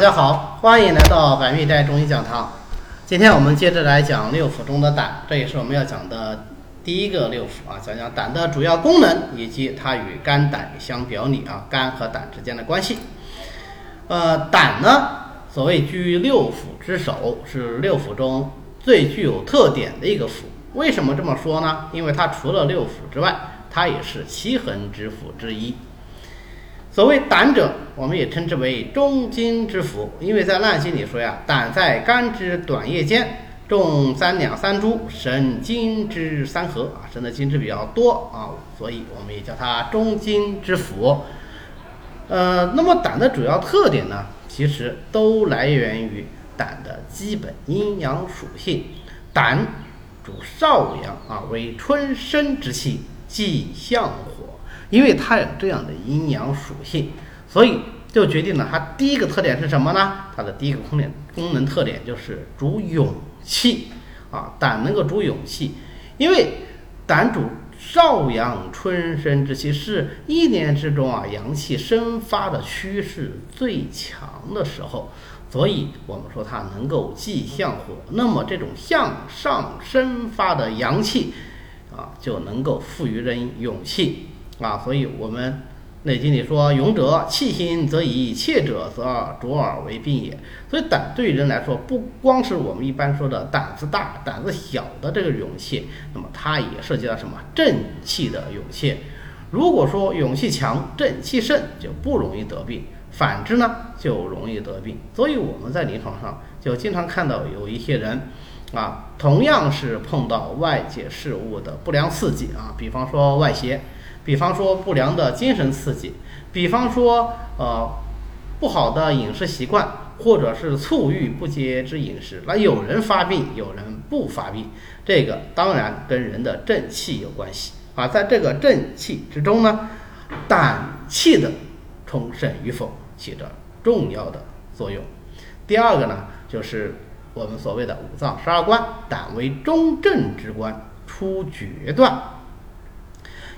大家好，欢迎来到百密斋中医讲堂。今天我们接着来讲六腑中的胆，这也是我们要讲的第一个六腑啊，讲讲胆的主要功能以及它与肝胆相表里啊，肝和胆之间的关系。呃，胆呢，所谓居六腑之首，是六腑中最具有特点的一个腑。为什么这么说呢？因为它除了六腑之外，它也是七横之腑之一。所谓胆者，我们也称之为中经之腑，因为在《烂经》里说呀，胆在肝之短叶间，重三两三株，生精之三合啊，生的精汁比较多啊，所以我们也叫它中经之腑。呃，那么胆的主要特点呢，其实都来源于胆的基本阴阳属性。胆主少阳啊，为春生之气，即相火。因为它有这样的阴阳属性，所以就决定了它第一个特点是什么呢？它的第一个功能功能特点就是主勇气啊，胆能够主勇气，因为胆主少阳春生之气，是一年之中啊阳气生发的趋势最强的时候，所以我们说它能够既向火，那么这种向上生发的阳气啊，就能够赋予人勇气。啊，所以我们《内经》里说：“勇者气心则以，怯者则卓尔为病也。”所以胆对于人来说，不光是我们一般说的胆子大、胆子小的这个勇气，那么它也涉及到什么正气的勇气。如果说勇气强、正气盛，就不容易得病；反之呢，就容易得病。所以我们在临床上就经常看到有一些人，啊，同样是碰到外界事物的不良刺激啊，比方说外邪。比方说不良的精神刺激，比方说呃不好的饮食习惯，或者是醋欲不节之饮食，那有人发病，有人不发病，这个当然跟人的正气有关系啊。在这个正气之中呢，胆气的充盛与否起着重要的作用。第二个呢，就是我们所谓的五脏十二官，胆为中正之官，出决断。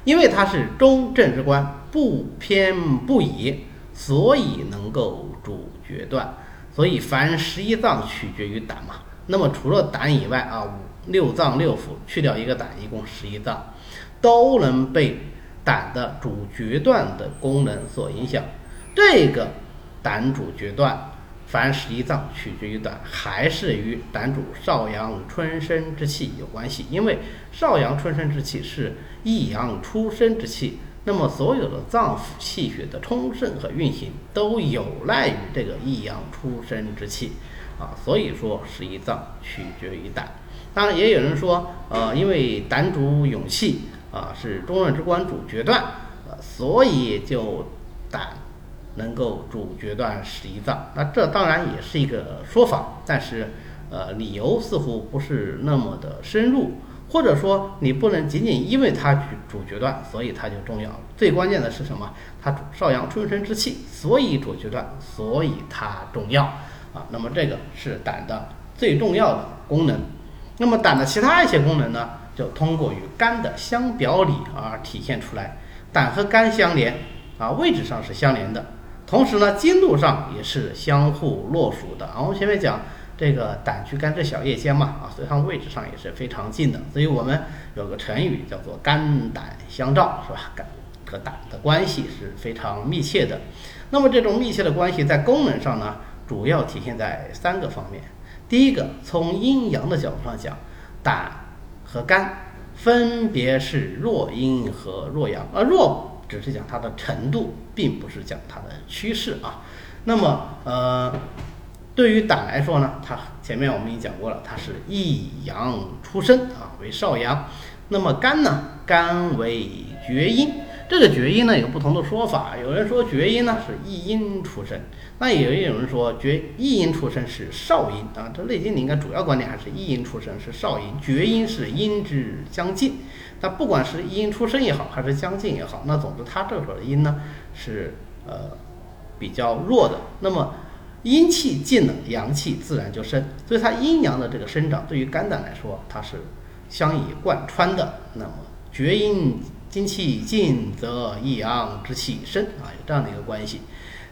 因为它是中正之官，不偏不倚，所以能够主决断。所以凡十一脏取决于胆嘛。那么除了胆以外啊，五六脏六腑去掉一个胆，一共十一脏，都能被胆的主决断的功能所影响。这个胆主决断。凡十一脏取决于胆，还是与胆主少阳春生之气有关系。因为少阳春生之气是一阳出生之气，那么所有的脏腑气血的充盛和运行都有赖于这个一阳出生之气啊。所以说十一脏取决于胆。当然也有人说，呃，因为胆主勇气啊，是中任之官主决断，呃，所以就胆。能够主决断十一脏，那这当然也是一个说法，但是，呃，理由似乎不是那么的深入，或者说你不能仅仅因为它主主决断，所以它就重要。最关键的是什么？它少阳春生之气，所以主决断，所以它重要啊。那么这个是胆的最重要的功能。那么胆的其他一些功能呢，就通过与肝的相表里而体现出来。胆和肝相连啊，位置上是相连的。同时呢，经度上也是相互落属的啊。我们前面讲这个胆居肝之小叶间嘛，啊，所以它们位置上也是非常近的。所以我们有个成语叫做肝胆相照，是吧？肝和胆的关系是非常密切的。那么这种密切的关系在功能上呢，主要体现在三个方面。第一个，从阴阳的角度上讲，胆和肝分别是弱阴和弱阳，而弱。只是讲它的程度，并不是讲它的趋势啊。那么，呃，对于胆来说呢，它前面我们已经讲过了，它是一阳出身啊，为少阳。那么肝呢，肝为厥阴。这个厥阴呢有不同的说法，有人说厥阴呢是一阴出生，那也有人说厥一阴出生是少阴啊。这《内经》里应该主要观点还是一阴出生是少阴，厥阴是阴之将尽。那不管是一阴出生也好，还是将尽也好，那总之它这会儿的阴呢是呃比较弱的。那么阴气尽了，阳气自然就生，所以它阴阳的这个生长对于肝胆来说，它是相以贯穿的。那么厥阴。精气尽则一阳之气生啊，有这样的一个关系。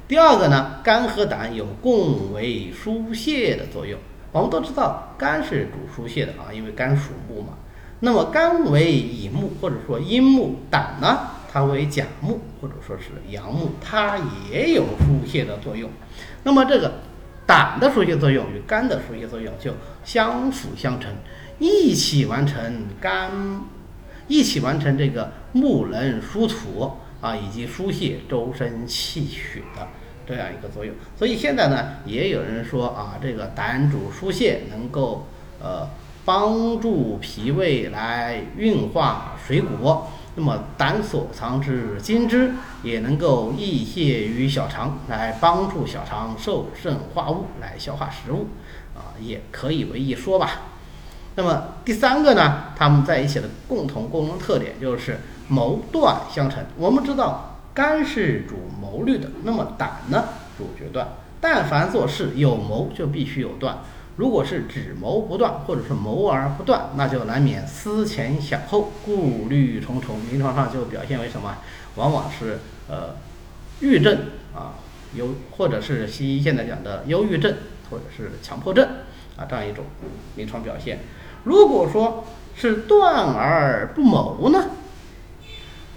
第二个呢，肝和胆有共为疏泄的作用。我们都知道肝是主疏泄的啊，因为肝属木嘛。那么肝为乙木或者说阴木，胆呢它为甲木或者说是阳木，它也有疏泄的作用。那么这个胆的疏泄作用与肝的疏泄作用就相辅相成，一起完成肝，一起完成这个木能疏土啊，以及疏泄周身气血的。这样一个作用，所以现在呢，也有人说啊，这个胆主疏泄，能够呃帮助脾胃来运化水谷。那么胆所藏之精汁，也能够溢泄于小肠，来帮助小肠受肾化物，来消化食物，啊，也可以为一说吧。那么第三个呢，它们在一起的共同功能特点就是谋断相成。我们知道。肝是主谋虑的，那么胆呢主决断。但凡做事有谋，就必须有断。如果是只谋不断，或者是谋而不断，那就难免思前想后，顾虑重重。临床上就表现为什么？往往是呃郁症啊，忧或者是西医现在讲的忧郁症，或者是强迫症啊这样一种临床表现。如果说是断而不谋呢，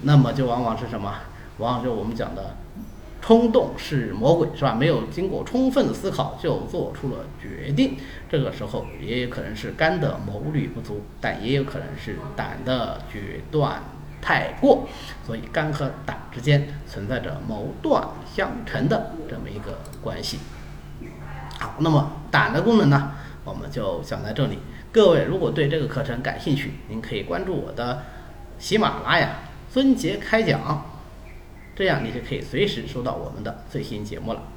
那么就往往是什么？往往就我们讲的冲动是魔鬼，是吧？没有经过充分的思考就做出了决定，这个时候也有可能是肝的谋虑不足，但也有可能是胆的决断太过，所以肝和胆之间存在着谋断相成的这么一个关系。好，那么胆的功能呢，我们就讲在这里。各位如果对这个课程感兴趣，您可以关注我的喜马拉雅尊杰开讲。这样你就可以随时收到我们的最新节目了。